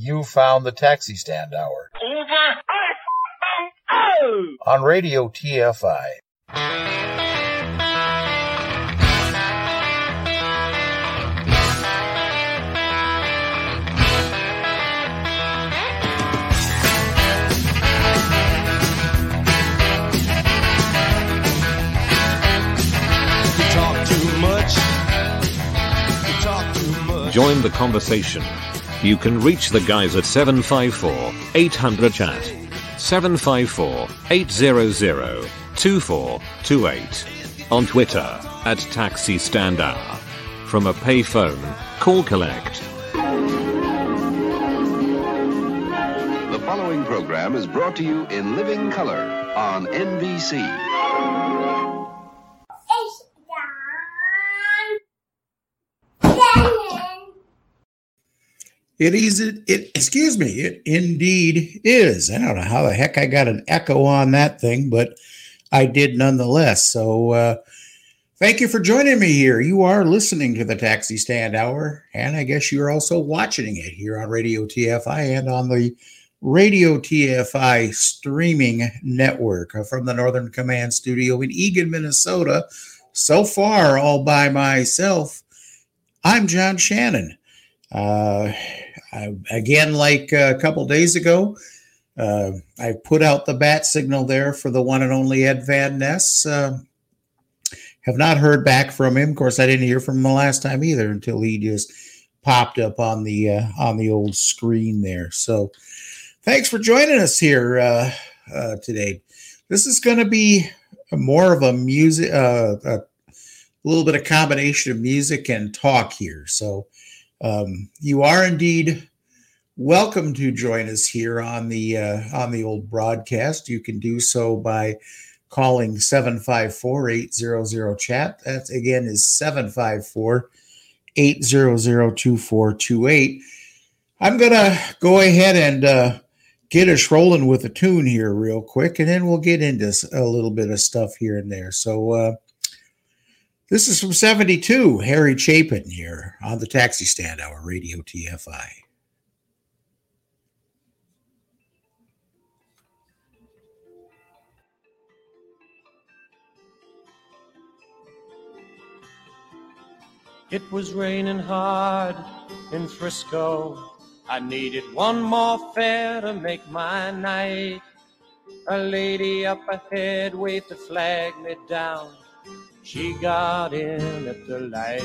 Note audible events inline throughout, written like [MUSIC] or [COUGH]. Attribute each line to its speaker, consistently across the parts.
Speaker 1: You found the taxi stand hour.
Speaker 2: Over.
Speaker 1: On Radio TFI. Talk too much.
Speaker 3: Join the conversation. You can reach the guys at 754 800 chat. 754 800 2428. On Twitter at Taxi Stand Hour. From a payphone, call collect.
Speaker 4: The following program is brought to you in living color on NBC.
Speaker 5: It is it, it excuse me, it indeed is. I don't know how the heck I got an echo on that thing, but I did nonetheless. So uh thank you for joining me here. You are listening to the Taxi Stand Hour, and I guess you're also watching it here on Radio TFI and on the Radio TFI streaming network from the Northern Command studio in Eagan, Minnesota. So far, all by myself. I'm John Shannon. Uh, I, again, like a couple days ago, uh, I put out the bat signal there for the one and only Ed Van Ness. Uh, have not heard back from him. Of course, I didn't hear from him the last time either until he just popped up on the uh, on the old screen there. So, thanks for joining us here uh, uh, today. This is going to be more of a music, uh, a little bit of combination of music and talk here. So, um, you are indeed welcome to join us here on the uh, on the old broadcast. You can do so by calling 754-800 chat. That again is 754-800-2428. I'm gonna go ahead and uh, get us rolling with a tune here real quick, and then we'll get into a little bit of stuff here and there. So uh, this is from 72, Harry Chapin here on the Taxi Stand Hour, Radio TFI.
Speaker 6: It was raining hard in Frisco. I needed one more fare to make my night. A lady up ahead waved to flag me down. She got in at the light.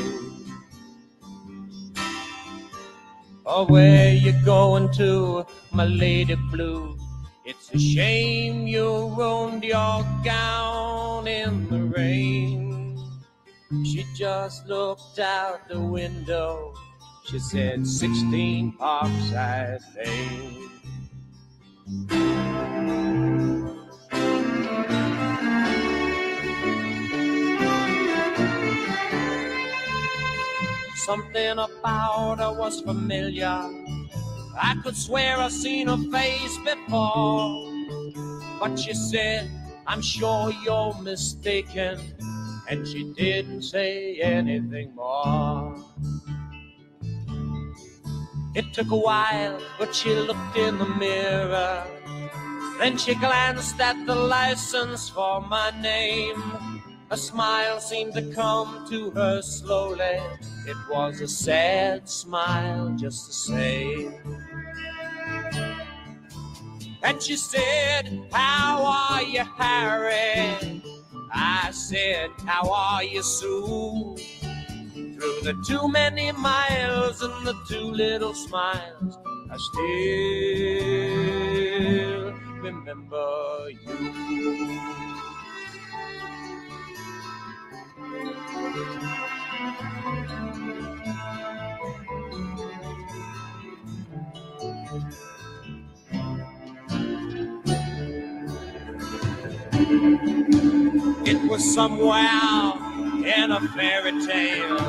Speaker 6: Oh, where you going to, my lady blue? It's a shame you ruined your gown in the rain. She just looked out the window. She said, 16 Parkside Lane. Something about her was familiar. I could swear I've seen her face before. But she said, I'm sure you're mistaken. And she didn't say anything more. It took a while, but she looked in the mirror. Then she glanced at the license for my name. A smile seemed to come to her slowly. It was a sad smile, just the same. And she said, How are you, Harry? I said, How are you, Sue? Through the too many miles and the too little smiles, I still remember you. It was somewhere in a fairy tale.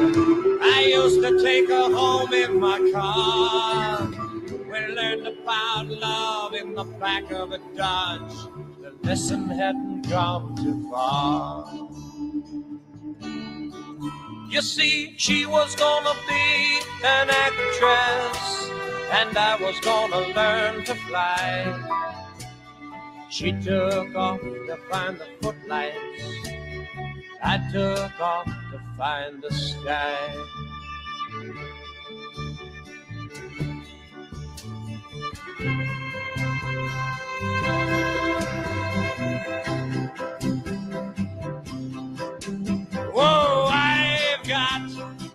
Speaker 6: I used to take her home in my car. We learned about love in the back of a Dodge. The lesson hadn't gone too far. You see, she was gonna be an actress, and I was gonna learn to fly. She took off to find the footlights. I took off to find the sky. Whoa,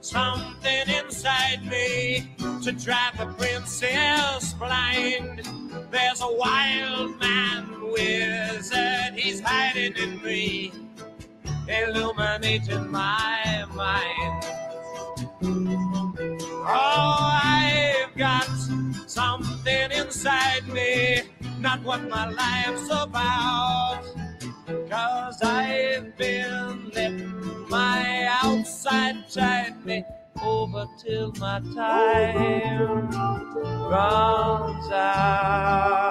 Speaker 6: something inside me to drive the princess blind. There's a wild man wizard, he's hiding in me, illuminating my mind. Oh, I've got something inside me, not what my life's about. Cause I've been letting my tide me over till my time runs out.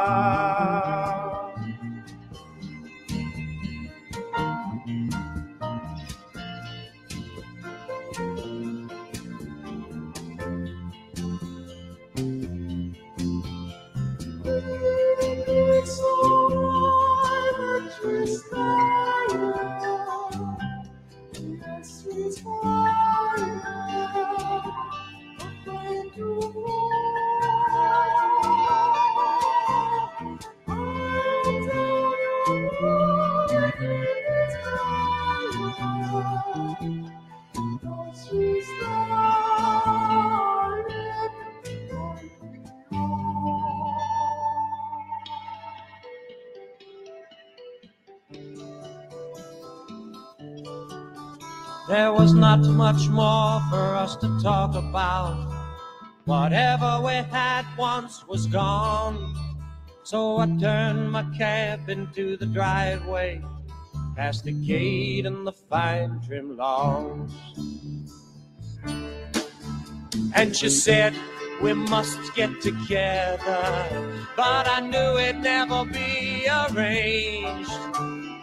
Speaker 6: There was not much more for us to talk about. Whatever we had once was gone. So I turned my cab into the driveway, past the gate and the fine trim lawns. And she said, We must get together. But I knew it'd never be arranged.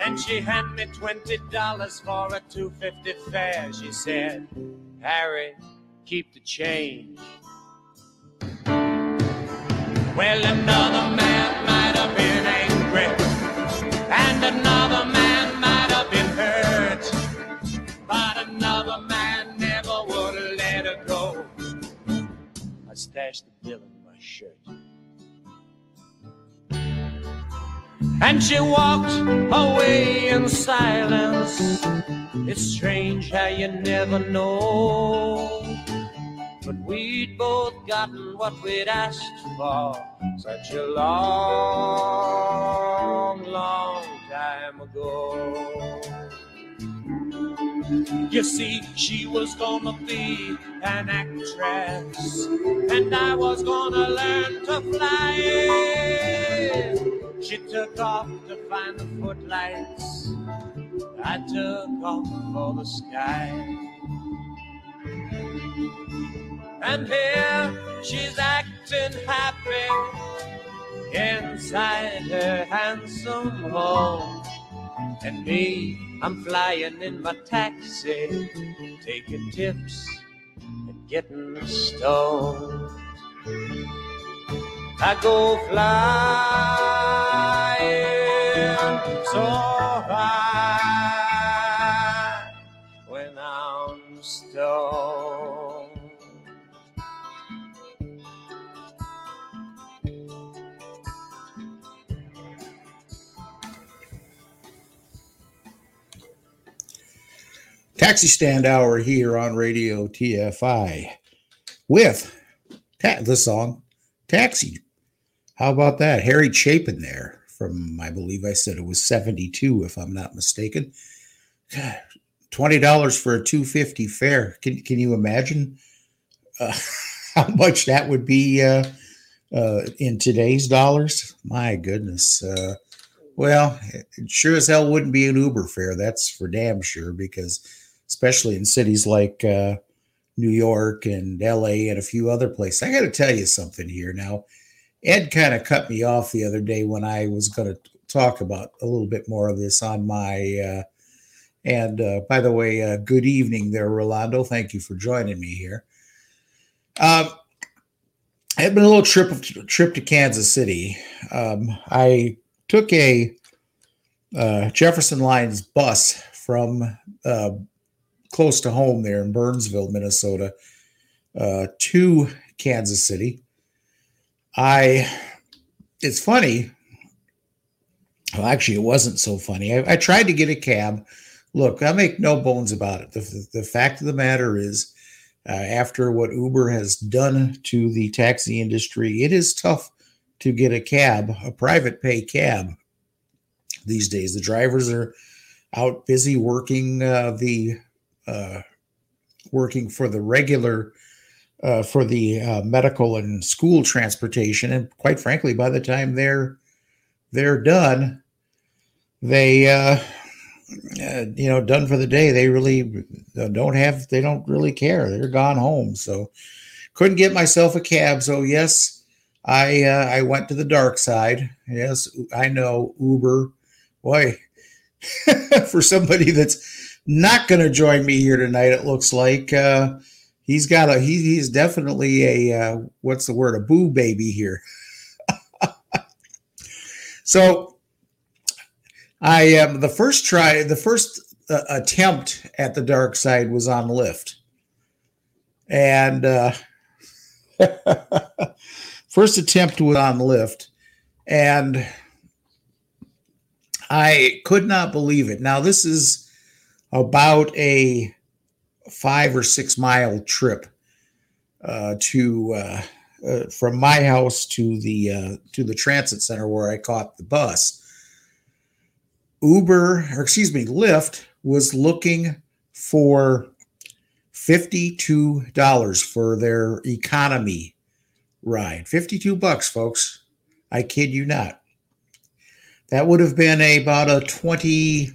Speaker 6: And she handed me twenty dollars for a two fifty fare. She said, Harry, keep the change. Well, another man might have been angry, and another man might have been hurt, but another man never would have let her go. I stashed the bill And she walked away in silence. It's strange how you never know. But we'd both gotten what we'd asked for such a long, long time ago. You see, she was gonna be an actress, and I was gonna learn to fly. She took off to find the footlights. I took off for the sky. And here she's acting happy inside her handsome home. And me, I'm flying in my taxi, taking tips and getting stoned. I go flying so high when I'm stoned.
Speaker 5: Taxi stand hour here on Radio TFI with ta- the song Taxi. How about that? Harry Chapin there from, I believe I said it was 72, if I'm not mistaken. [SIGHS] $20 for a 250 fare. Can, can you imagine uh, [LAUGHS] how much that would be uh, uh, in today's dollars? My goodness. Uh, well, it sure as hell wouldn't be an Uber fare. That's for damn sure, because especially in cities like uh, New York and LA and a few other places. I got to tell you something here now. Ed kind of cut me off the other day when I was going to talk about a little bit more of this on my. Uh, and uh, by the way, uh, good evening there, Rolando. Thank you for joining me here. Um, had been a little trip trip to Kansas City. Um, I took a uh, Jefferson Lines bus from uh, close to home there in Burnsville, Minnesota, uh, to Kansas City. I, it's funny. Well, actually, it wasn't so funny. I, I tried to get a cab. Look, I make no bones about it. The, the fact of the matter is, uh, after what Uber has done to the taxi industry, it is tough to get a cab, a private pay cab these days. The drivers are out busy working uh, the uh, working for the regular uh, for the uh, medical and school transportation, and quite frankly, by the time they're they're done, they uh, uh, you know done for the day. They really don't have they don't really care. They're gone home. So couldn't get myself a cab. So yes, I uh, I went to the dark side. Yes, I know Uber. Boy, [LAUGHS] for somebody that's not going to join me here tonight, it looks like uh, he's got a he, he's definitely a uh, what's the word a boo baby here. [LAUGHS] so I um, the first try the first uh, attempt at the dark side was on Lyft, and uh, [LAUGHS] first attempt was on Lyft, and I could not believe it. Now, this is about a five or six mile trip uh, to uh, uh, from my house to the uh, to the transit center where I caught the bus. Uber, or excuse me, Lyft was looking for fifty-two dollars for their economy ride. Fifty-two bucks, folks. I kid you not. That would have been about a 20, I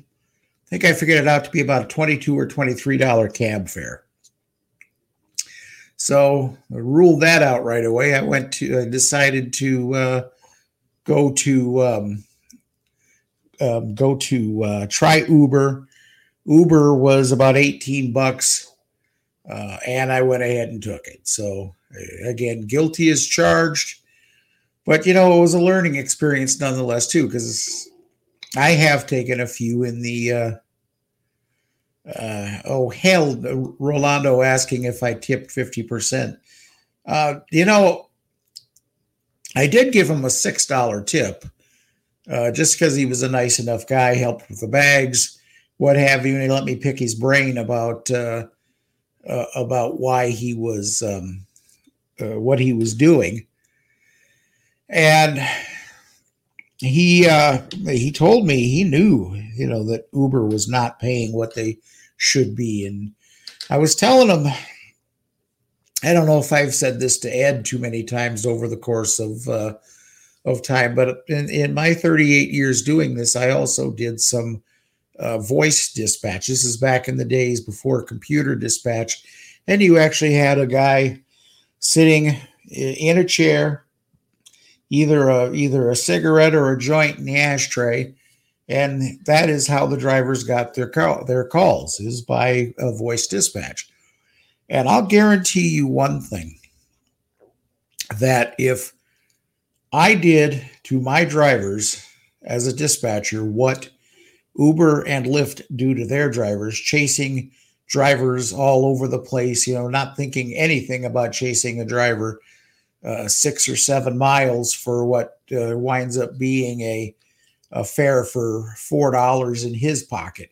Speaker 5: think I figured it out to be about a 22 or $23 cab fare. So I ruled that out right away. I went to, I decided to uh, go to, um, um, go to uh, try Uber. Uber was about 18 bucks. Uh, and I went ahead and took it. So again, guilty as charged but you know, it was a learning experience nonetheless too, because I have taken a few in the. Uh, uh, oh hell, Rolando asking if I tipped fifty percent. Uh, you know, I did give him a six dollar tip, uh, just because he was a nice enough guy, helped with the bags, what have you, and he let me pick his brain about uh, uh, about why he was um, uh, what he was doing and he uh, he told me he knew you know that Uber was not paying what they should be, and I was telling him. I don't know if I've said this to Ed too many times over the course of uh, of time, but in, in my 38 years doing this, I also did some uh, voice dispatch. This is back in the days before computer dispatch, and you actually had a guy sitting in a chair either a either a cigarette or a joint in the ashtray, and that is how the drivers got their call, their calls is by a voice dispatch. And I'll guarantee you one thing that if I did to my drivers as a dispatcher what Uber and Lyft do to their drivers, chasing drivers all over the place, you know, not thinking anything about chasing a driver uh, six or seven miles for what uh, winds up being a, a fare for four dollars in his pocket.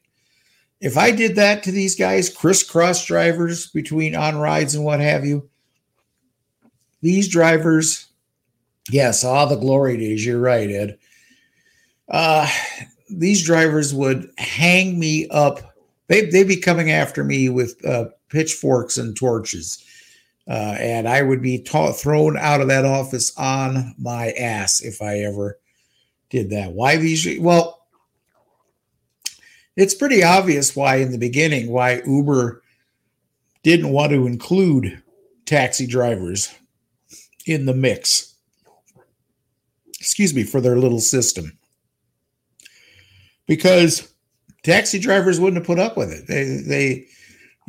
Speaker 5: If I did that to these guys, crisscross drivers between on rides and what have you, these drivers, yes, all the glory days. You're right, Ed. Uh, these drivers would hang me up. They, they'd be coming after me with uh, pitchforks and torches uh, and I would be ta- thrown out of that office on my ass if I ever did that. Why these? Well, it's pretty obvious why in the beginning why Uber didn't want to include taxi drivers in the mix. Excuse me for their little system. Because taxi drivers wouldn't have put up with it. They they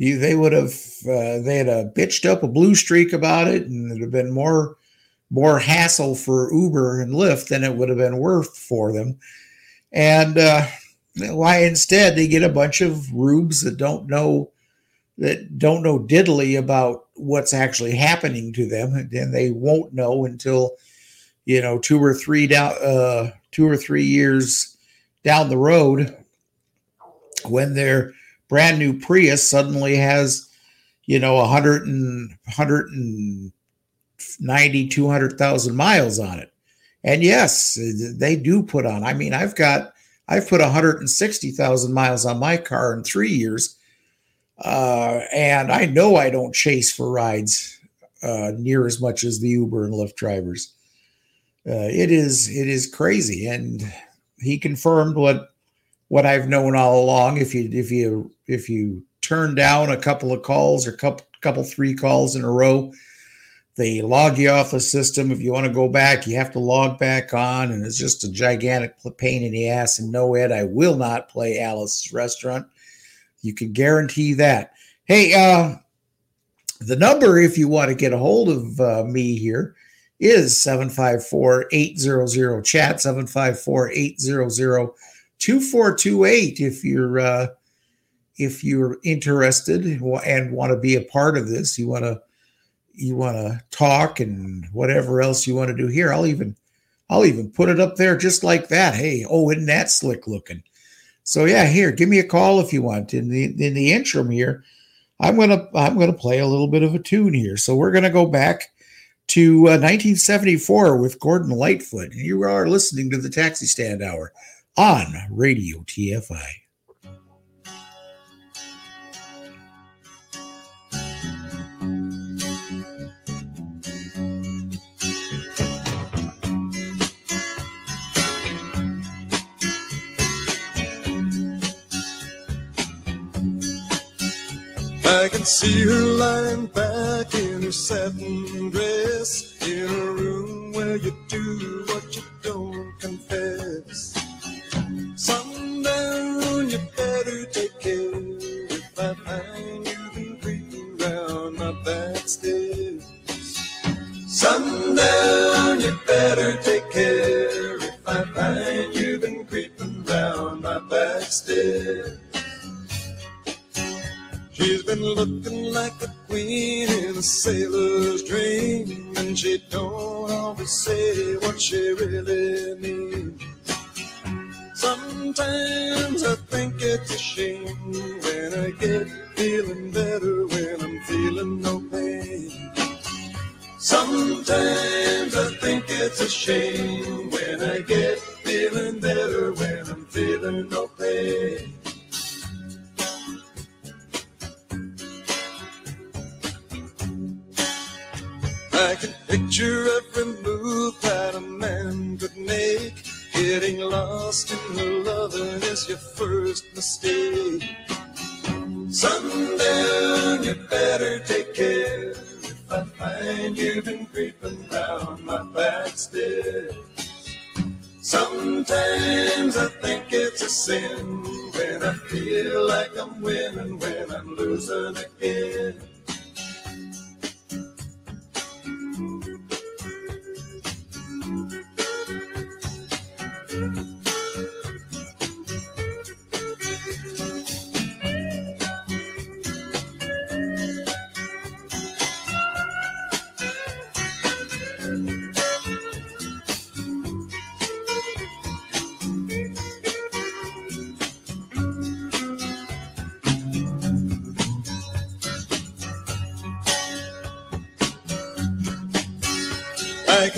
Speaker 5: you, they would have uh, they had a bitched up a blue streak about it, and it'd have been more more hassle for Uber and Lyft than it would have been worth for them. And uh, why instead they get a bunch of rubes that don't know that don't know diddly about what's actually happening to them, and they won't know until you know two or three down uh, two or three years down the road when their brand new Prius suddenly has you know 100 and 190 200,000 miles on it. And yes, they do put on. I mean, I've got I've put 160,000 miles on my car in 3 years. Uh, and I know I don't chase for rides uh, near as much as the Uber and Lyft drivers. Uh, it is it is crazy, and he confirmed what what I've known all along. If you if you if you turn down a couple of calls or couple couple three calls in a row, they log you off the system. If you want to go back, you have to log back on, and it's just a gigantic pain in the ass. And no, Ed, I will not play Alice's Restaurant. You can guarantee that. Hey, uh, the number if you want to get a hold of uh, me here is 754 800 chat 754 800 2428 if you're uh, if you're interested and want to be a part of this you want to you want to talk and whatever else you want to do here i'll even i'll even put it up there just like that hey oh isn't that slick looking so yeah here give me a call if you want in the in the interim here i'm gonna i'm gonna play a little bit of a tune here so we're gonna go back to uh, 1974 with Gordon Lightfoot. And you are listening to the Taxi Stand Hour on Radio TFI.
Speaker 7: See her lying back in her satin dress winning, when I'm losing again.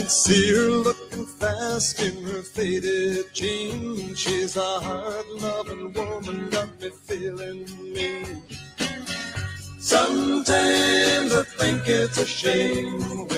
Speaker 7: Can see her looking fast in her faded jeans. She's a hard loving woman, got me feeling mean. Sometimes I think it's a shame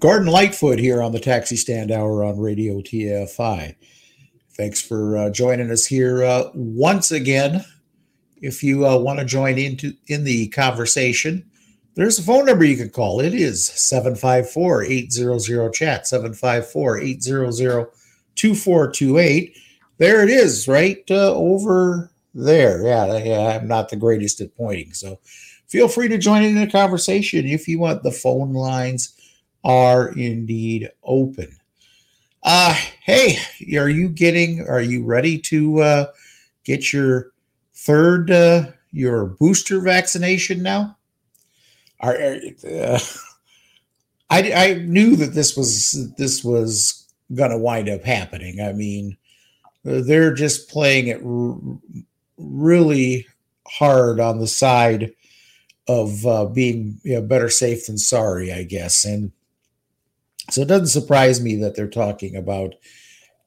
Speaker 5: Gordon Lightfoot here on the Taxi Stand Hour on Radio TFI. Thanks for uh, joining us here uh, once again. If you uh, want to join into in the conversation, there's a phone number you can call. It is 754-800-chat, 754-800-2428. There it is, right uh, over there. Yeah, yeah, I'm not the greatest at pointing, so feel free to join in the conversation if you want the phone lines are indeed open. Uh, hey, are you getting, are you ready to uh, get your third, uh, your booster vaccination now? Are, uh, [LAUGHS] I, I knew that this was, this was going to wind up happening. I mean, they're just playing it r- really hard on the side of uh, being you know, better safe than sorry, I guess. And so it doesn't surprise me that they're talking about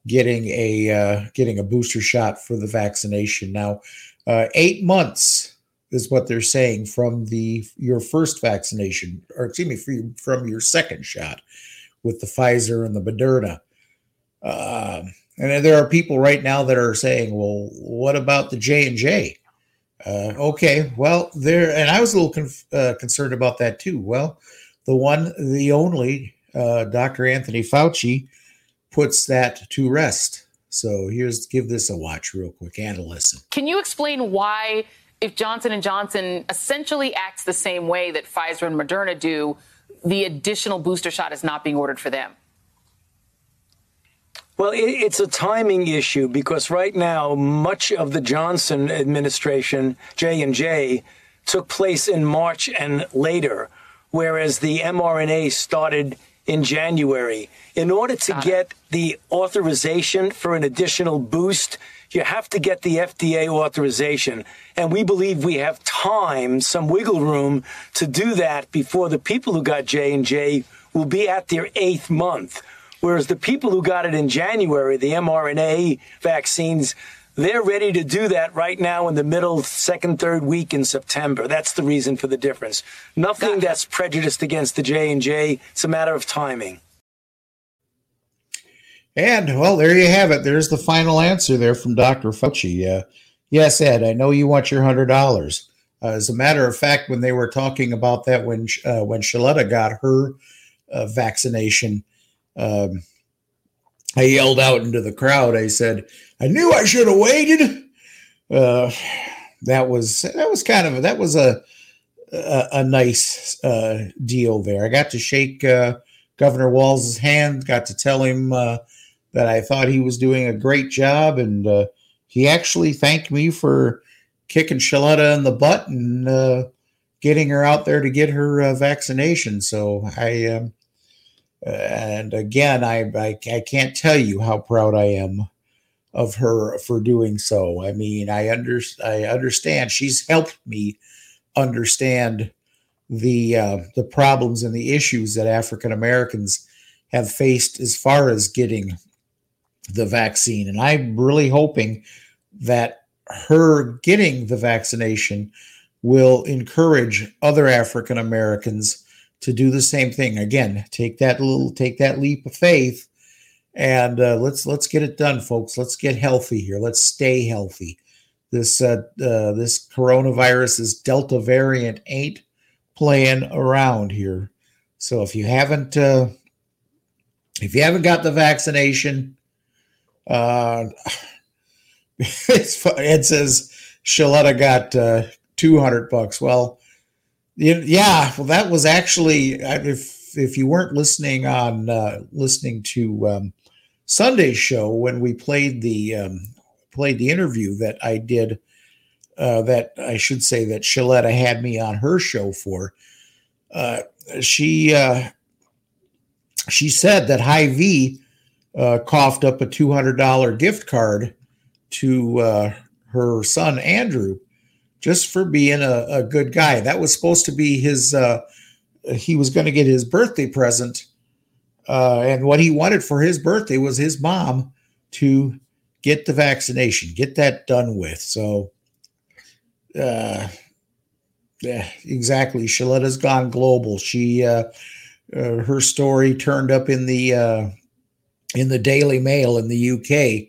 Speaker 5: getting a uh, getting a booster shot for the vaccination now. Uh, eight months is what they're saying from the your first vaccination, or excuse me, from, from your second shot with the Pfizer and the Moderna. Uh, and there are people right now that are saying, "Well, what about the J and J?" Uh, okay, well, there, and I was a little conf- uh, concerned about that too. Well, the one, the only uh, Dr. Anthony Fauci puts that to rest. So here's give this a watch real quick and a listen.
Speaker 8: Can you explain why, if Johnson and Johnson essentially acts the same way that Pfizer and Moderna do, the additional booster shot is not being ordered for them?
Speaker 9: Well, it's a timing issue because right now much of the Johnson administration, J and J, took place in March and later, whereas the mRNA started in January. In order to get the authorization for an additional boost, you have to get the FDA authorization. And we believe we have time, some wiggle room to do that before the people who got J&J will be at their eighth month. Whereas the people who got it in January, the mRNA vaccines, they're ready to do that right now in the middle, second, third week in September. That's the reason for the difference. Nothing that's prejudiced against the J and J. It's a matter of timing.
Speaker 5: And well, there you have it. There's the final answer there from Dr. Fauci. Uh, yes, Ed, I know you want your hundred dollars. Uh, as a matter of fact, when they were talking about that when uh, when Shaletta got her uh, vaccination, um, I yelled out into the crowd. I said, "I knew I should have waited." Uh, that was that was kind of that was a a, a nice uh, deal there. I got to shake uh, Governor Walz's hand. Got to tell him uh, that I thought he was doing a great job, and uh, he actually thanked me for kicking Shaletta in the butt and uh, getting her out there to get her vaccination. So I. Um, and again, I, I, I can't tell you how proud I am of her for doing so. I mean, I under I understand she's helped me understand the uh, the problems and the issues that African Americans have faced as far as getting the vaccine, and I'm really hoping that her getting the vaccination will encourage other African Americans to do the same thing. Again take that little take that leap of faith and uh, let's let's get it done folks. Let's get healthy here. Let's stay healthy. This uh, uh, this coronavirus this delta variant ain't playing around here. So if you haven't uh, if you haven't got the vaccination uh [LAUGHS] it's it says Shaletta got uh 200 bucks. Well yeah, well, that was actually if if you weren't listening on uh, listening to um, Sunday's show when we played the um, played the interview that I did. Uh, that I should say that Shaletta had me on her show for. Uh, she uh, she said that Hy-Vee uh, coughed up a two hundred dollar gift card to uh, her son Andrew just for being a, a good guy. That was supposed to be his. Uh, he was going to get his birthday present, uh, and what he wanted for his birthday was his mom to get the vaccination, get that done with. So, uh, yeah, exactly. Shaletta's gone global. She, uh, uh, her story turned up in the uh, in the Daily Mail in the UK,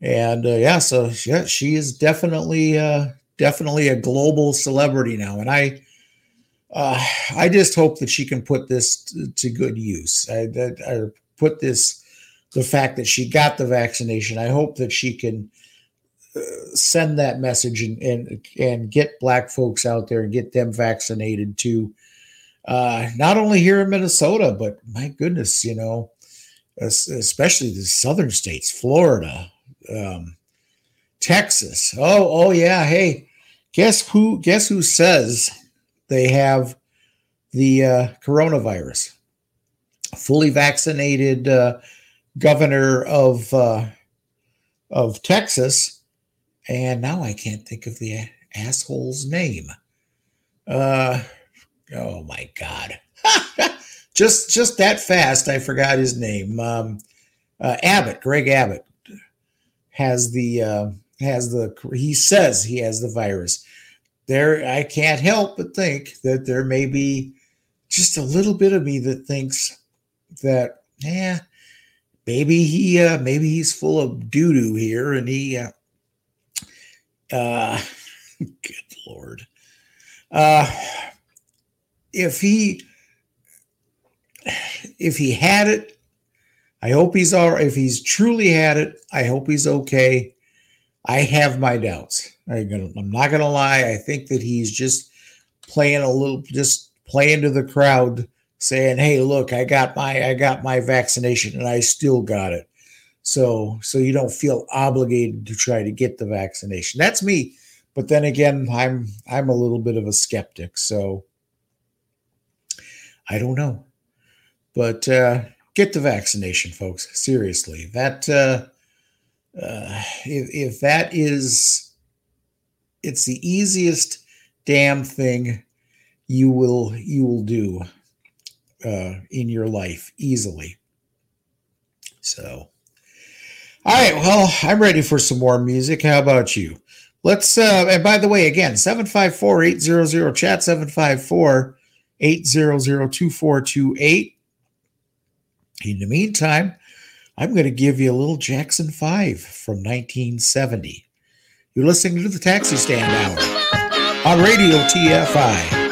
Speaker 5: and uh, yeah, so yeah, she is definitely uh, definitely a global celebrity now, and I. Uh, I just hope that she can put this to, to good use. I, that, I put this, the fact that she got the vaccination. I hope that she can uh, send that message and, and and get black folks out there and get them vaccinated too. Uh, not only here in Minnesota, but my goodness, you know, especially the southern states, Florida, um, Texas. Oh, oh yeah. Hey, guess who? Guess who says they have the uh, coronavirus? Fully vaccinated uh, governor of uh, of Texas, and now I can't think of the asshole's name. Uh, oh my god. [LAUGHS] just just that fast i forgot his name um, uh, abbott greg abbott has the uh, has the he says he has the virus there i can't help but think that there may be just a little bit of me that thinks that yeah maybe he uh maybe he's full of doo-doo here and he uh, uh [LAUGHS] good lord uh if he if he had it, I hope he's all right. If he's truly had it, I hope he's okay. I have my doubts. I'm, gonna, I'm not going to lie. I think that he's just playing a little, just playing to the crowd, saying, "Hey, look, I got my, I got my vaccination, and I still got it." So, so you don't feel obligated to try to get the vaccination. That's me. But then again, I'm, I'm a little bit of a skeptic. So, I don't know but uh, get the vaccination, folks. Seriously, that uh, uh, if, if that is, it's the easiest damn thing you will you will do uh, in your life easily. So, all right. Well, I'm ready for some more music. How about you? Let's. Uh, and by the way, again, 754 800 chat 754 800 2428. In the meantime, I'm going to give you a little Jackson 5 from 1970. You're listening to the Taxi Stand Hour on Radio TFI.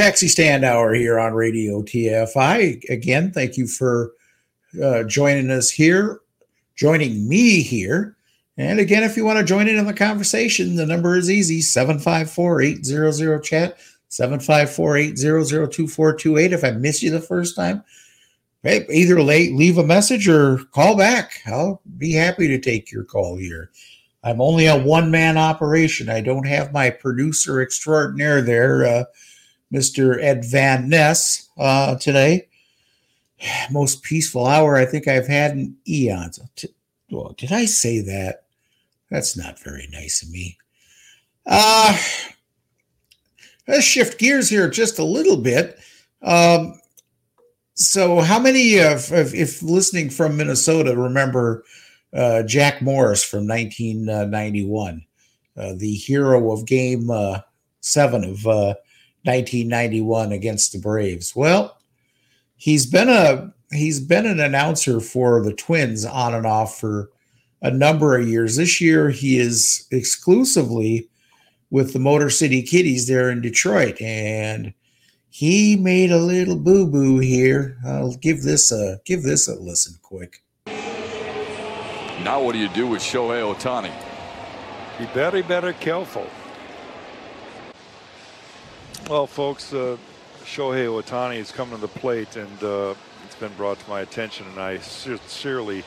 Speaker 5: Taxi stand hour here on Radio TFI. Again, thank you for uh, joining us here, joining me here. And again, if you want to join in on the conversation, the number is easy 754 800 chat, 754 800 2428. If I miss you the first time, either late, leave a message or call back. I'll be happy to take your call here. I'm only a one man operation. I don't have my producer extraordinaire there, uh, Mr. Ed Van Ness, uh, today. Most peaceful hour I think I've had in eons. Well, did I say that? That's not very nice of me. Uh, let's shift gears here just a little bit. Um, so, how many of, if, listening from Minnesota, remember uh, Jack Morris from 1991, uh, the hero of Game uh, Seven of 1991 uh, against the Braves? Well, he's been a he's been an announcer for the Twins on and off for a number of years. This year, he is exclusively with the Motor City Kitties there in Detroit, and he made a little boo boo here. I'll give this a give this a listen quick.
Speaker 10: Now, what do you do with Shohei Ohtani?
Speaker 11: Be very, very careful. Well, folks, uh, Shohei Ohtani has come to the plate, and uh, it's been brought to my attention, and I sincerely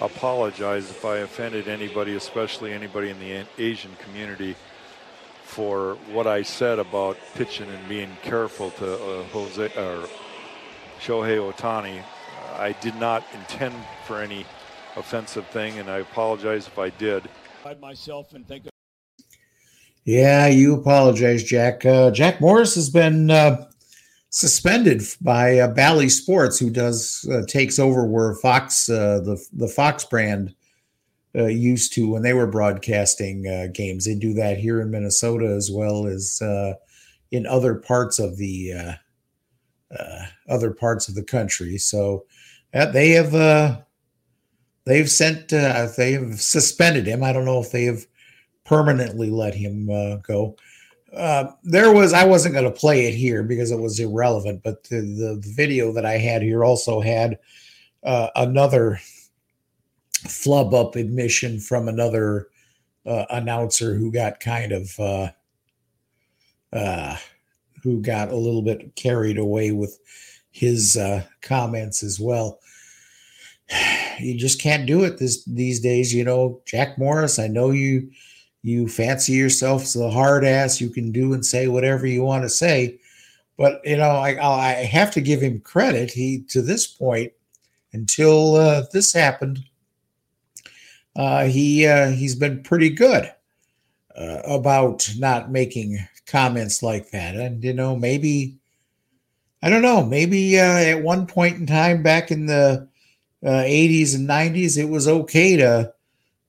Speaker 11: apologize if I offended anybody, especially anybody in the Asian community, for what I said about pitching and being careful to uh, Jose or Shohei Ohtani. I did not intend for any offensive thing, and I apologize if I did.
Speaker 12: Myself and think.
Speaker 5: Yeah, you apologize, Jack. Uh, Jack Morris has been uh, suspended by uh, Bally Sports, who does uh, takes over where Fox, uh, the the Fox brand, uh, used to when they were broadcasting games. They do that here in Minnesota as well as in other parts of the other parts of the country. So they have they've sent they have suspended him. I don't know if they have permanently let him go. Uh, there was I wasn't going to play it here because it was irrelevant, but the, the, video that I had here also had uh, another flub up admission from another uh, announcer who got kind of uh, uh, who got a little bit carried away with his comments as well. [SIGHS] You just can't do it this these days, you know. Jack Morris, I know you you fancy yourself a hard ass. You can do and say whatever you want to say. But, you know, I, I have to give him credit. He, to this point, until uh, this happened, uh, he uh, he's been pretty good uh, about not making comments like that. And you know, maybe I don't know. Maybe uh, at one point in time back in the 80s uh, and 90s, it was okay to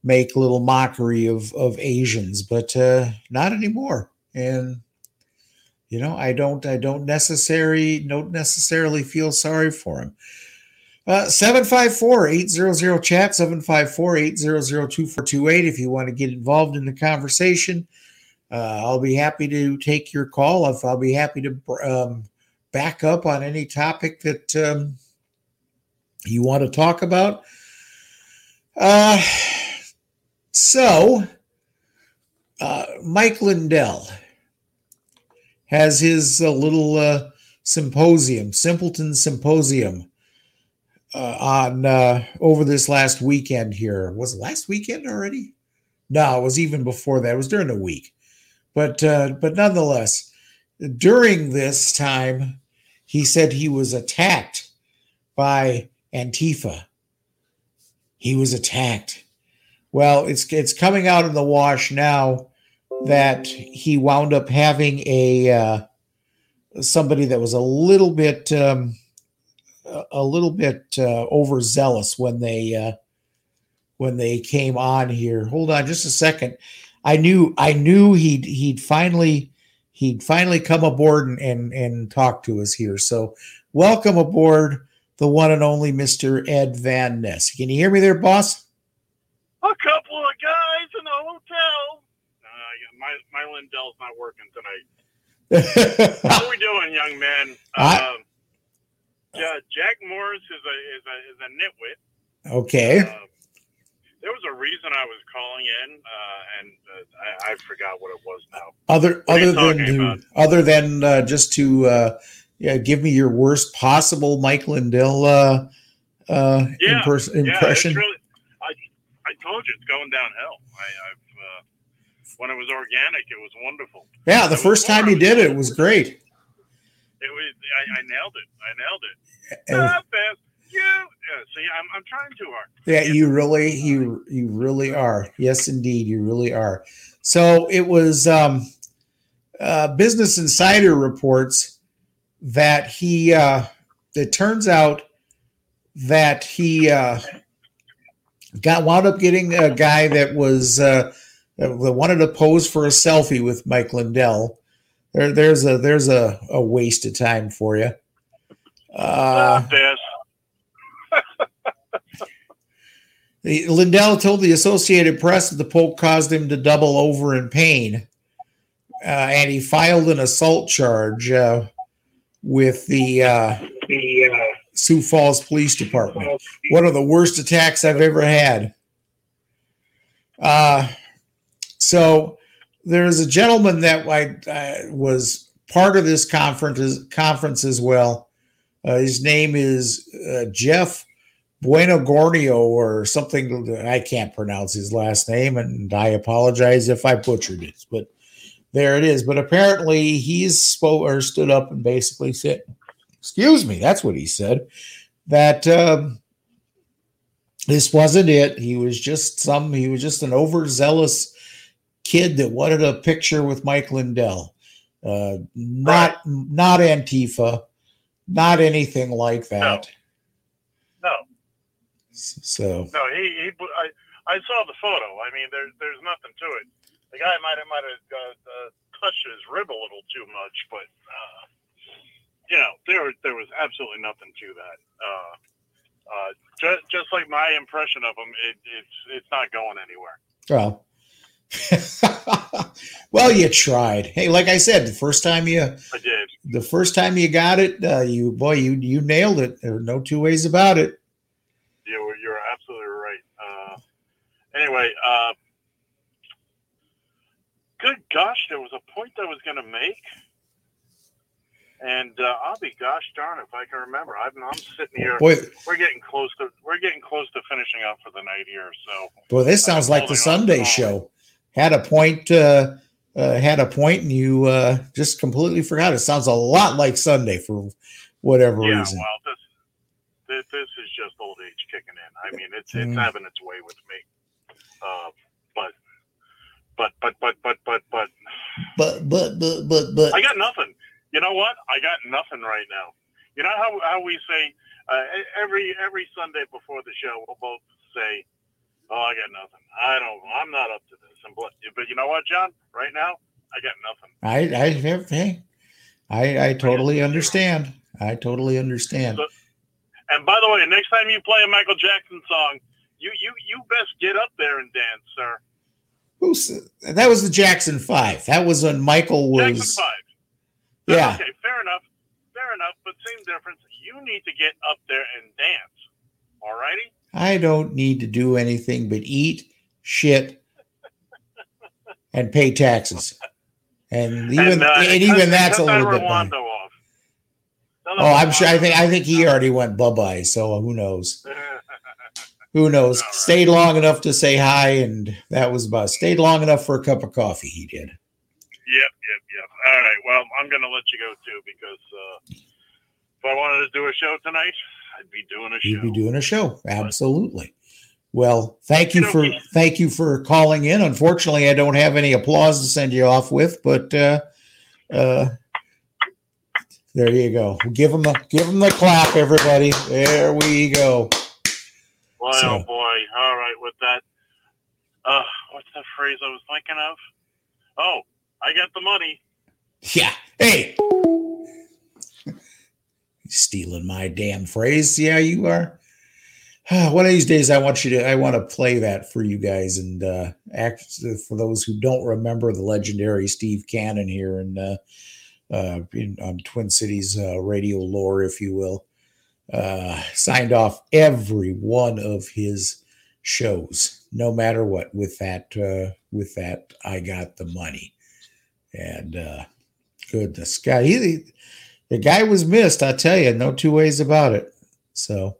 Speaker 5: make little mockery of of Asians, but uh, not anymore. And you know, I don't I don't necessarily don't necessarily feel sorry for him. Uh, 754-800 chat 754-800-2428 if you want to get involved in the conversation uh, i'll be happy to take your call if i'll be happy to um, back up on any topic that um, you want to talk about uh, so, uh, Mike Lindell has his uh, little uh, symposium, Simpleton Symposium, uh, on uh, over this last weekend here. Was it last weekend already? No, it was even before that. It was during the week, but uh, but nonetheless, during this time, he said he was attacked by Antifa. He was attacked well, it's it's coming out in the wash now that he wound up having a uh, somebody that was a little bit um, a little bit uh, overzealous when they uh, when they came on here. Hold on, just a second. I knew I knew he'd he'd finally he'd finally come aboard and and, and talk to us here. So welcome aboard the one and only Mr. Ed Van Ness. Can you hear me there, boss?
Speaker 13: A couple of guys in a hotel. Uh, my my Lindell's not working tonight. [LAUGHS] How are we doing, young man?
Speaker 5: I-
Speaker 13: Um, yeah, Jack Morris is a is a is a nitwit.
Speaker 5: Okay.
Speaker 13: Uh, there was a reason I was calling in, uh, and uh, I, I forgot what it was now.
Speaker 5: Other
Speaker 13: What
Speaker 5: other than to, other than uh, just to uh, yeah, give me your worst possible Mike Lindell uh, uh,
Speaker 13: Yeah,
Speaker 5: impers-
Speaker 13: yeah,
Speaker 5: impression.
Speaker 13: it's really, I told you it's going downhill. I, I've uh, when it was organic, it was wonderful.
Speaker 5: yeah, the
Speaker 13: It
Speaker 5: first time you did it, it was great.
Speaker 13: It was I, I nailed it. I nailed it. Fast. You. Yeah, see, I'm I'm trying too hard.
Speaker 5: Yeah, you really, you you really are. Yes, indeed, you really are. So it was um, uh, Business Insider reports that he. Uh, it turns out that he uh, got wound up getting a guy that was uh, that wanted to pose for a selfie with Mike Lindell. There, there's a there's a, a waste of time for you. Uh. [LAUGHS] Lindell told the Associated Press that the poke caused him to double over in pain, uh, and he filed an assault charge uh, with the uh the uh, Sioux Falls Police Department. One of the worst attacks I've ever had. Uh, so there's a gentleman that I, I was part of this conference conference as well. Uh, his name is uh, Jeff Bueno Gornio or something. I can't pronounce his last name, and I apologize if I butchered it. But there it is. But apparently, he's spoke or stood up and basically said, "Excuse me." That's what he said. That um, this wasn't it. He was just some. He was just an overzealous kid that wanted a picture with Mike Lindell. Uh, not not Antifa, not anything like that.
Speaker 13: No,
Speaker 5: So
Speaker 13: no. He, he I, I saw the photo. I mean, there's there's nothing to it. The guy might have might have uh, uh, touched his rib a little too much, but uh, you know, there there was absolutely nothing to that. Uh, uh, just just like my impression of him, it, it's it's not going anywhere.
Speaker 5: Well, [LAUGHS] well, you tried. Hey, like I said, the first time you,
Speaker 13: I did.
Speaker 5: the first time you got it, uh, you boy, you you nailed it. There are no two ways about it.
Speaker 13: You were you're absolutely right. Uh, anyway, uh, good gosh, there was a point I was going to make, and uh, I'll be gosh darn if I can remember. I'm, I'm sitting here.
Speaker 5: Boy.
Speaker 13: we're getting close to we're getting close to finishing up for the night here. So
Speaker 5: Boy, this sounds like the Sunday show. Had a point, uh, uh, had a point, and you uh, just completely forgot. It sounds a lot like Sunday for whatever
Speaker 13: yeah,
Speaker 5: reason.
Speaker 13: well, this, this this is just old age kicking in. I mean, it's it's
Speaker 5: Mm.
Speaker 13: having its way with me. Uh, but but but but but but but
Speaker 5: But but but but but
Speaker 13: I got nothing. You know what? I got nothing right now. You know how, how we say uh, every every Sunday before the show, we'll both say, "Oh, I got nothing. I don't. I'm not up to this." And but, but you know what, John? Right now, I got nothing.
Speaker 5: I I have hey, I I totally understand. I totally understand.
Speaker 13: So, and by the way, next time you play a Michael Jackson song, you you you best get up there and dance, sir.
Speaker 5: Who's that? Was the Jackson Five? That was when Michael was.
Speaker 13: Jackson Five.
Speaker 5: Yeah.
Speaker 13: Okay, fair enough. Fair enough, but same difference. You need to get up there and dance. All righty.
Speaker 5: I don't need to do anything but eat, shit, and pay taxes. And even and,
Speaker 13: uh,
Speaker 5: even that's a little bit.
Speaker 13: Off.
Speaker 5: Oh, I'm sure. I think I think he already went bye bye. So who knows? [LAUGHS] Who knows? Stayed long enough to say hi, and that was about. Stayed long enough for a cup of coffee. He did.
Speaker 13: Yep. All right. Well, I'm going to let you go too because uh, if I wanted to do a show tonight, I'd be doing a show.
Speaker 5: You'd be doing a show. Absolutely. Well, thank you for thank you for calling in. Unfortunately, I don't have any applause to send you off with, but uh, uh, there you go. Give them the give them the clap, everybody. There we go.
Speaker 13: Boy,
Speaker 5: So-
Speaker 13: oh boy. All right, with that. Uh, what's that phrase I was thinking of? Oh, I got the money.
Speaker 5: Yeah. Hey, stealing my damn phrase. Yeah, you are. [SIGHS] One of these days, I want you to. I want to play that for you guys and uh, act for those who don't remember the legendary Steve Cannon here, and uh, uh, in, on Twin Cities uh, radio lore, if you will. Uh, signed off every one of his shows, no matter what. With that, uh, with that, I got the money, and uh, goodness, guy, he the guy was missed. I tell you, no two ways about it. So,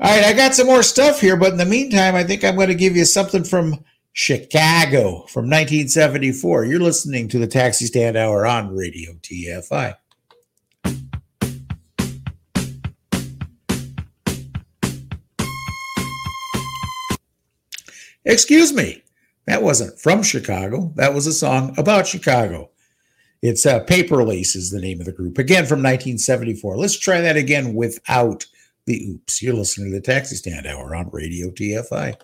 Speaker 5: all right, I got some more stuff here, but in the meantime, I think I'm going to give you something from Chicago from 1974. You're listening to the Taxi Stand Hour on Radio TFI. Excuse me, that wasn't from Chicago. That was a song about Chicago. It's uh, Paper Lace is the name of the group. Again from 1974. Let's try that again without the oops. You're listening to the Taxi Stand Hour on Radio TFI.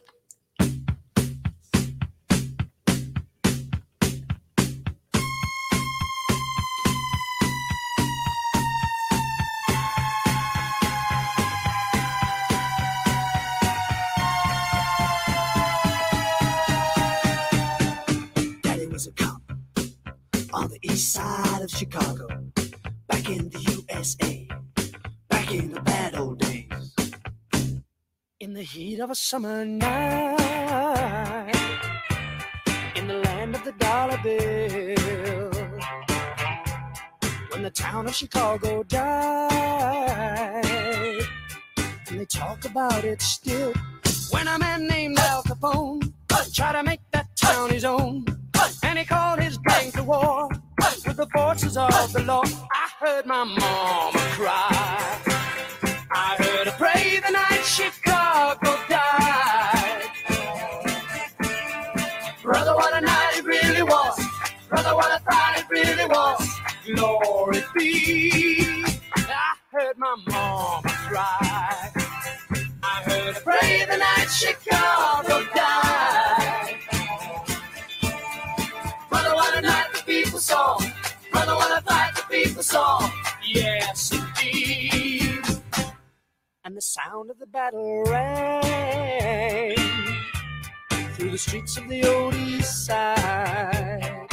Speaker 6: Summer night, in the land of the dollar bill, when the town of Chicago died, and they talk about it still. When a man named Al Capone tried to make that town his own, and he called his gang to war with the forces of the law. I heard my mama cry. Brother, what a night it really was. Glory be. I heard my mama cry. I heard her pray the night Chicago died. Brother, what a night the people saw. Brother, what a fight the people saw. Yes, indeed. And the sound of the battle rang through the streets of the old east side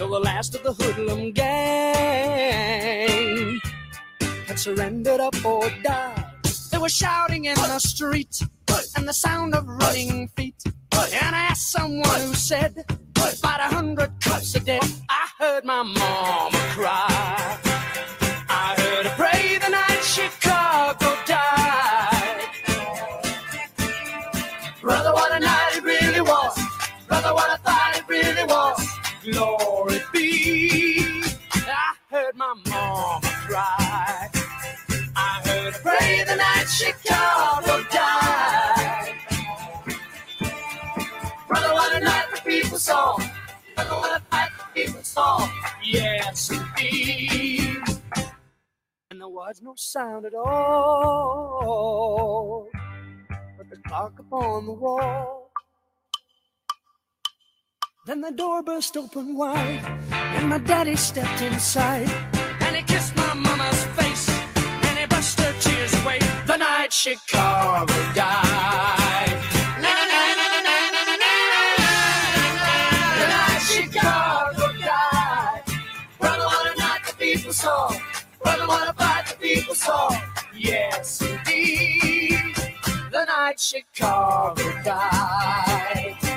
Speaker 6: till the last of the hoodlum gang had surrendered up or died. They were shouting in the street and the sound of running feet. And I asked someone who said, about a hundred cops a day. I heard my mama cry. I heard her pray the night Chicago died. Brother, what a night it really was. Brother, what I thought it really was. Glory I heard my mama cry. I heard her pray the night Chicago died. Brother, what a night the people saw. Brother, what a night the people saw. Yes, indeed. And there was no sound at all but the clock upon the wall. Then the door burst open wide, and my daddy stepped inside, and he kissed my mama's face, and he brushed her tears away. The night Chicago died. The night Chicago died. Brother, what a night the people saw. Brother, what a fight the people saw. Yes, indeed. The night Chicago died.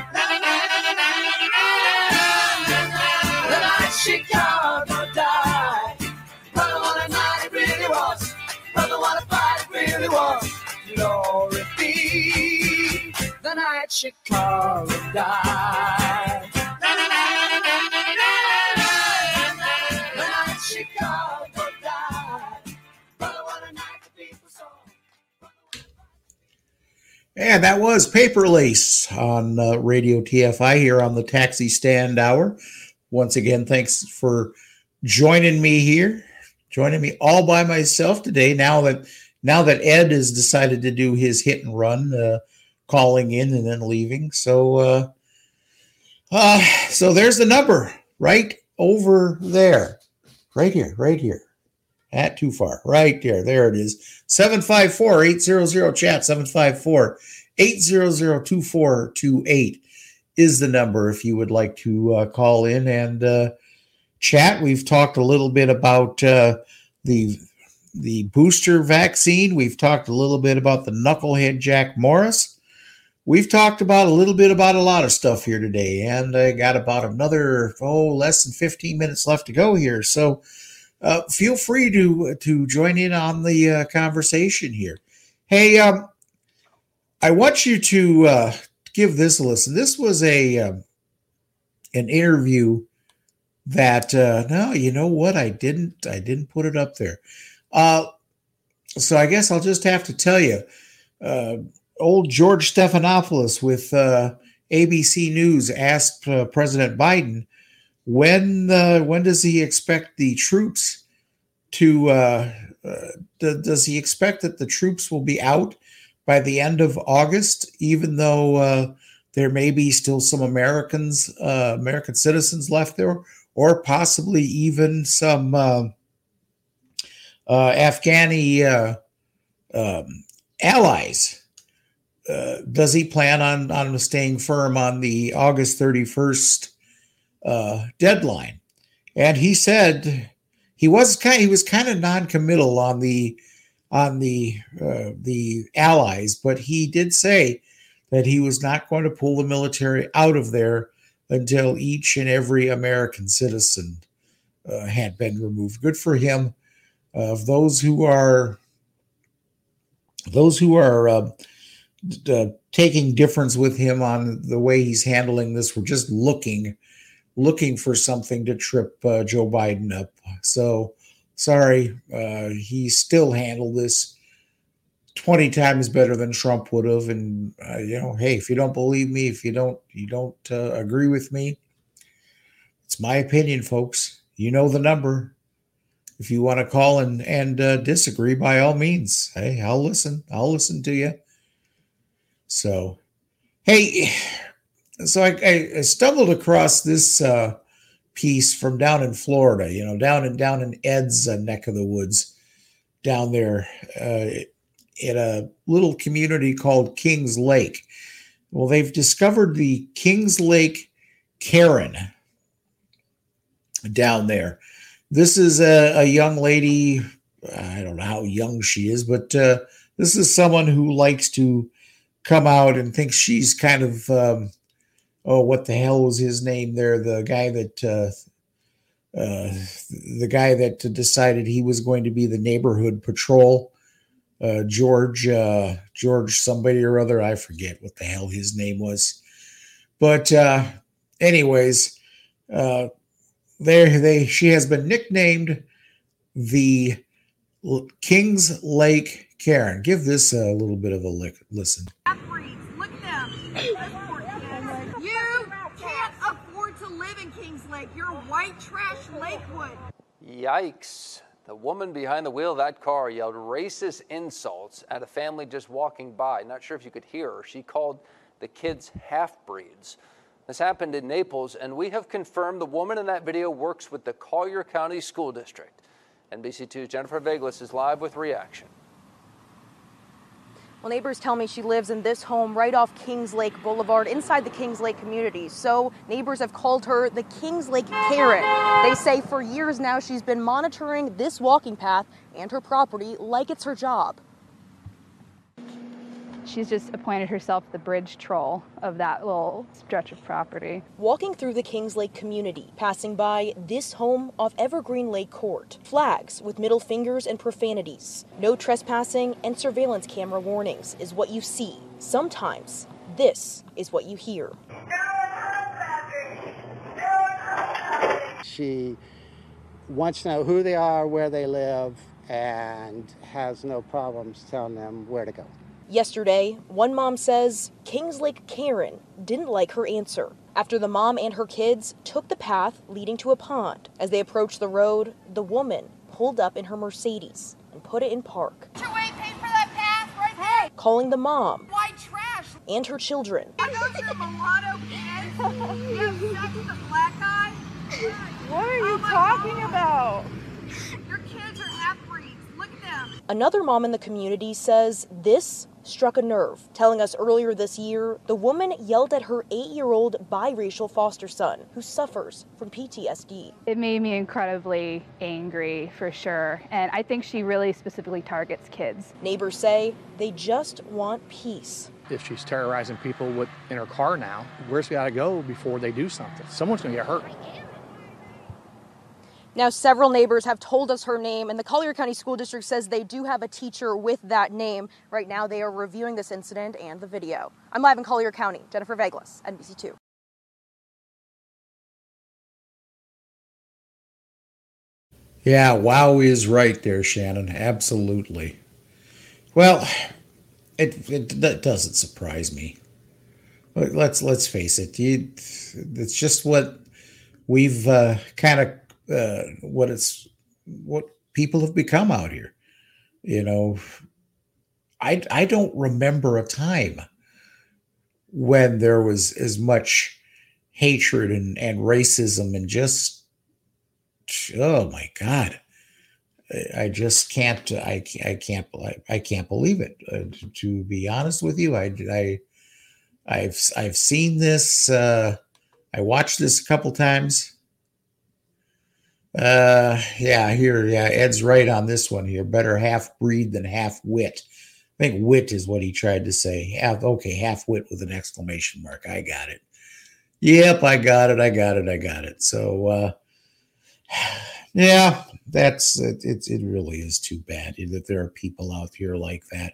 Speaker 6: Really. Glory be. The night Chicago died.
Speaker 5: And that was Paper Lace on uh, Radio TFI here on the Taxi Stand Hour. Once again, thanks for joining me here, joining me all by myself today. Now that now that Ed has decided to do his hit and run, uh, calling in and then leaving. So, uh, uh, so there's the number right over there, right here, right here. At too far, right there. There it is. 754 800 chat, 754 800 2428 is the number if you would like to uh, call in and uh, chat. We've talked a little bit about uh, the the booster vaccine. We've talked a little bit about the knucklehead Jack Morris. We've talked about a little bit about a lot of stuff here today, and I got about another oh less than 15 minutes left to go here. So uh, feel free to to join in on the uh, conversation here. Hey, um, I want you to uh, give this a listen. This was a um, an interview that uh, no, you know what? I didn't I didn't put it up there. Uh, so I guess I'll just have to tell you. Uh, old George Stephanopoulos with uh, ABC News asked uh, President Biden when uh, when does he expect the troops to uh, d- does he expect that the troops will be out by the end of August, even though there may be still some Americans, American citizens left there, or possibly even some Afghani uh, um, allies. Uh, does he plan on on staying firm on the August 31st uh, deadline? And he said he was kind he was kind of non-committal on the on the uh, the allies, but he did say that he was not going to pull the military out of there until each and every American citizen uh, had been removed. Good for him. Of those who are those who are uh, uh, taking difference with him on the way he's handling this, we're just looking looking for something to trip uh, Joe Biden up. So sorry, uh, he still handled this 20 times better than Trump would have. And, uh, you know, hey, if you don't believe me, if you don't, you don't uh, agree with me, it's my opinion, folks. You know the number. If you want to call and, and uh, disagree, by all means, hey, I'll listen. I'll listen to you. So, hey, [SIGHS] so I, I stumbled across this uh, piece from down in Florida, you know, down and down in Ed's uh, neck of the woods, down there uh, in a little community called Kings Lake. Well, they've discovered the Kings Lake Karen down there. This is a, a young lady. I don't know how young she is, but uh, this is someone who likes to come out and thinks she's kind of um, oh, what the hell was his name there? The guy that uh, uh, the guy that decided he was going to be the neighborhood patrol. Uh, George, uh, George, somebody or other, I forget what the hell his name was. But, uh, anyways, uh, there they she has been nicknamed the Kings Lake Karen. Give this a little bit of a lick, listen.
Speaker 14: Look at them. You can't afford to live in Kings Lake. You're white trash Lakewood.
Speaker 15: Yikes. The woman behind the wheel of that car yelled racist insults at a family just walking by. Not sure if you could hear her. She called the kids half breeds. This happened in Naples, and we have confirmed the woman in that video works with the Collier County School District. NBC2's Jennifer Veglas is live with reaction.
Speaker 16: Well, neighbors tell me she lives in this home right off Kings Lake Boulevard inside the Kings Lake community. So neighbors have called her the Kings Lake Karen. They say for years now she's been monitoring this walking path and her property like it's her job.
Speaker 17: She's just appointed herself the bridge troll of that little stretch of property.
Speaker 16: Walking through the Kings Lake community, passing by this home off Evergreen Lake Court. Flags with middle fingers and profanities. No trespassing and surveillance camera warnings is what you see. Sometimes this is what you hear.
Speaker 18: She wants to know who they are, where they live, and has no problems telling them where to go.
Speaker 16: Yesterday, one mom says Kings Lake Karen didn't like her answer after the mom and her kids took the path leading to a pond. As they approached the road, the woman pulled up in her Mercedes and put it in park, calling the mom
Speaker 14: White trash.
Speaker 16: and her children
Speaker 14: Are those your mulatto kids? [LAUGHS] You have sex with a black guy?
Speaker 17: What are
Speaker 14: you oh
Speaker 17: talking about?
Speaker 14: Your kids are half breeds. Look at them.
Speaker 16: Another mom in the community says this struck a nerve, telling us earlier this year the woman yelled at her eight year old biracial foster son who suffers from PTSD.
Speaker 17: It made me incredibly angry for sure, and I think she really specifically targets kids.
Speaker 16: Neighbors say they just want peace.
Speaker 19: If she's terrorizing people with, in her car now, where's she got to go before they do something? Someone's going to get hurt.
Speaker 16: Now, several neighbors have told us her name, and the Collier County School District says they do have a teacher with that name. Right now, they are reviewing this incident and the video. I'm live in Collier County. Jennifer Veglas, NBC2.
Speaker 5: Yeah, wow is right there, Shannon. Absolutely. Well, it it that doesn't surprise me. Let's let's face it. You, it's just what we've uh, kind of uh, what it's what people have become out here. You know, I I don't remember a time when there was as much hatred and and racism and just oh my god I- just can't. I. I can't. I can't believe it. Uh, to, to be honest with you, I, I, I've I've seen this. Uh, I watched this a couple times. Uh, yeah, here, yeah, Ed's right on this one here. Better half breed than half wit. I think wit is what he tried to say. Half, okay, half wit with an exclamation mark. I got it. Yep, I got it. I got it. I got it. So, uh, [SIGHS] yeah, that's it. It, it really is too bad that there are people out here like that.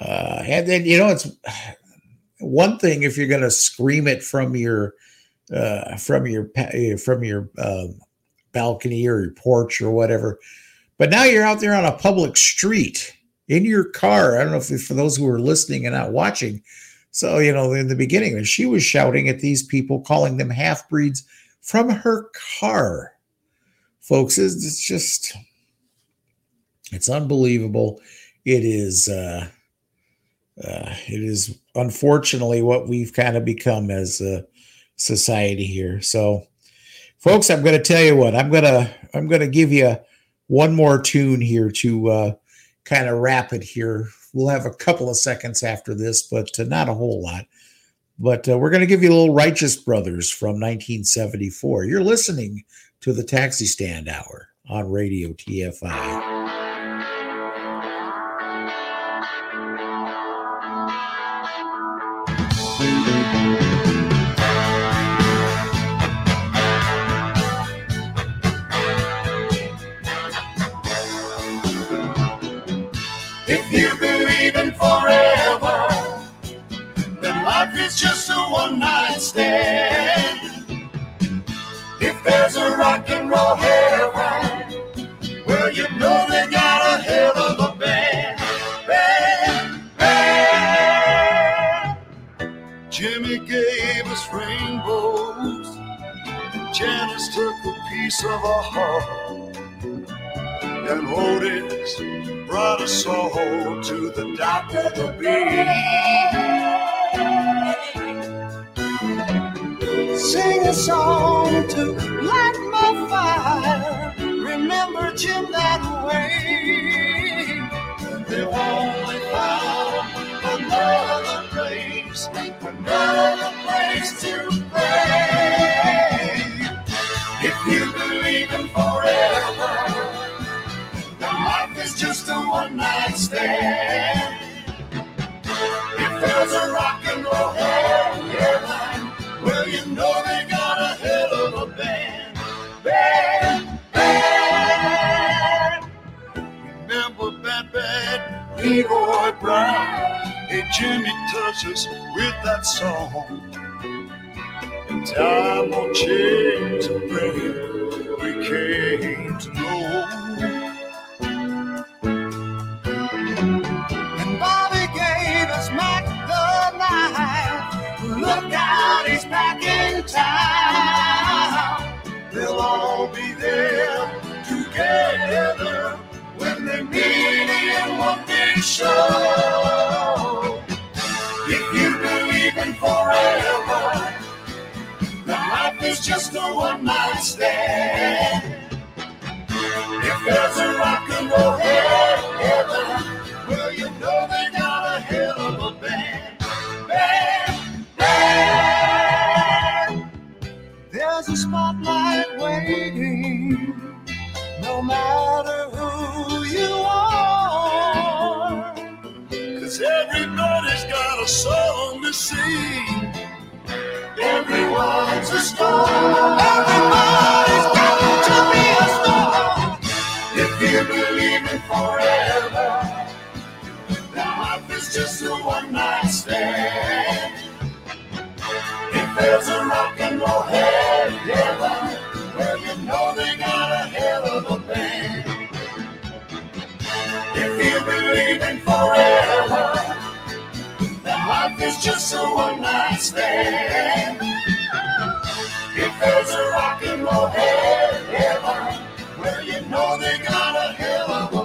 Speaker 5: Uh, and then you know, it's [SIGHS] one thing if you're going to scream it from your uh, from your uh, from your um, balcony or your porch or whatever, but now you're out there on a public street in your car. I don't know if for those who are listening and not watching. So you know, in the beginning, she was shouting at these people, calling them half breeds from her car folks it's, it's just it's unbelievable it is uh, uh it is unfortunately what we've kind of become as a society here so folks i'm going to tell you what i'm going to i'm going to give you one more tune here to uh kind of wrap it here. We'll have a couple of seconds after this but uh, not a whole lot. But uh, we're going to give you a little righteous brothers from 1974 you're listening to the taxi stand hour on radio tfi
Speaker 7: one night stand. If there's a rock and roll heaven, well, you know they got a hell of a band. Band, band. Jimi gave us rainbows. Janis took a piece of our heart. And Otis brought us all to the dock of the. Sing a song to light my fire. Remember Jim that way. They've only found another place, another place to pray. If you believe in forever, then life is just a one night stand. If there's a rock and roll you know they got a hell of a band. Band, band. Remember Bad Bad Leroy Brown? Hey, Jimmy touches with that song. And time will change the way we came to know. Look out, he's back in town. They'll all be there together when they meet in one big show. If you believe in forever, then life is just a one night stand. If there's a rock and roll heaven, well, you know they got no matter who you are. Cause everybody's got a song to sing. Everyone's a star. Everybody's got to be a star. If you believe in forever, then life is just a one night stand. If there's a forever, life is just a one night stand. If there's a rock and roll heaven, well, you know they got a hell of a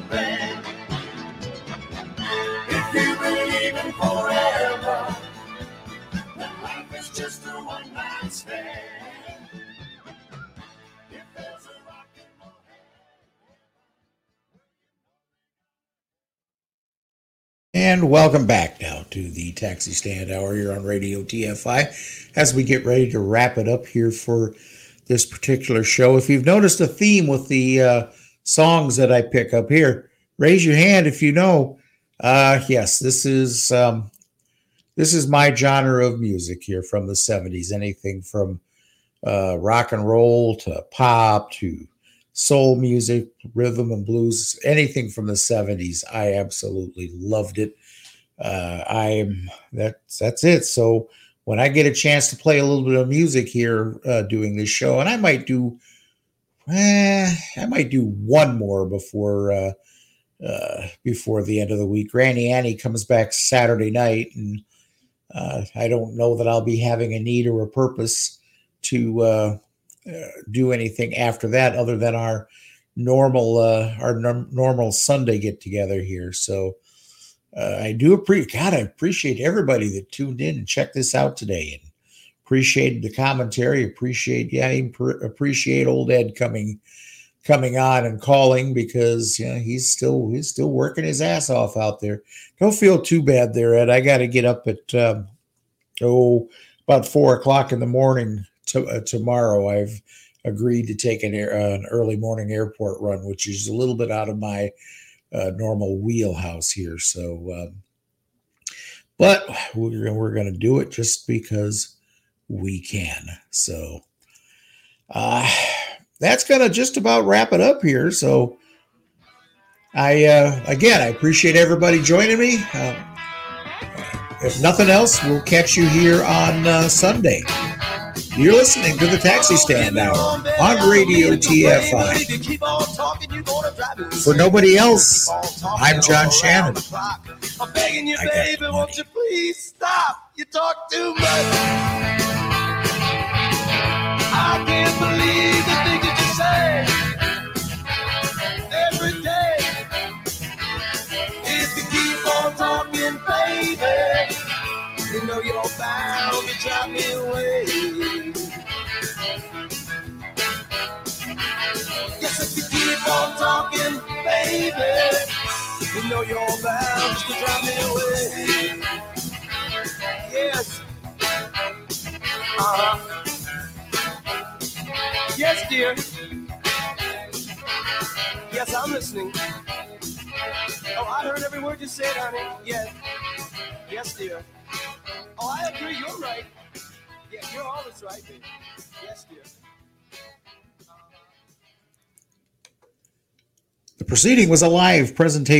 Speaker 7: And
Speaker 5: welcome back now to the Taxi Stand Hour here on Radio TFI as we get ready to wrap it up here for this particular show. If you've noticed a theme with the uh, songs that I pick up here, raise your hand if you know. Uh, yes, this is um, this is my genre of music here from the 70s. Anything from uh, rock and roll to pop to soul music, rhythm and blues, anything from the 70s. I absolutely loved it. Uh, I'm that's that's it. So when I get a chance to play a little bit of music here uh, doing this show, and I might do, eh, I might do one more before uh, uh, before the end of the week. Granny Annie comes back Saturday night, and uh, I don't know that I'll be having a need or a purpose to uh, uh, do anything after that other than our normal uh, our norm- normal Sunday get together here. So uh, I do appreciate God. I appreciate everybody that tuned in and checked this out today, and appreciate the commentary. Appreciate yeah, I appreciate old Ed coming coming on and calling because you know he's still he's still working his ass off out there. Don't feel too bad there, Ed. I got to get up at um, oh about four o'clock in the morning to, uh, tomorrow. I've agreed to take an, air, uh, an early morning airport run, which is a little bit out of my uh, normal wheelhouse here. So, um, but we're we're going to do it just because we can. So, uh, that's going to just about wrap it up here. So, I uh, again I appreciate everybody joining me. Uh, if nothing else, we'll catch you here on uh, Sunday. You're listening to the Taxi Stand Hour on Radio TFI. For nobody else, I'm John Shannon.
Speaker 7: I'm begging you, baby, won't you please stop? You talk too much. I can't believe the things that you say every day. If you keep on talking, baby, you know you're bound to drive me away. Keep on talking, baby, you know you're bound to drive me away. Yes. Uh-huh. Yes, dear. Yes, I'm listening. Oh, I heard every word you said, honey. Yes. Yes, dear. Oh, I agree. You're right. Yeah, you're always right, baby. Yes, dear.
Speaker 5: The proceeding was a live presentation.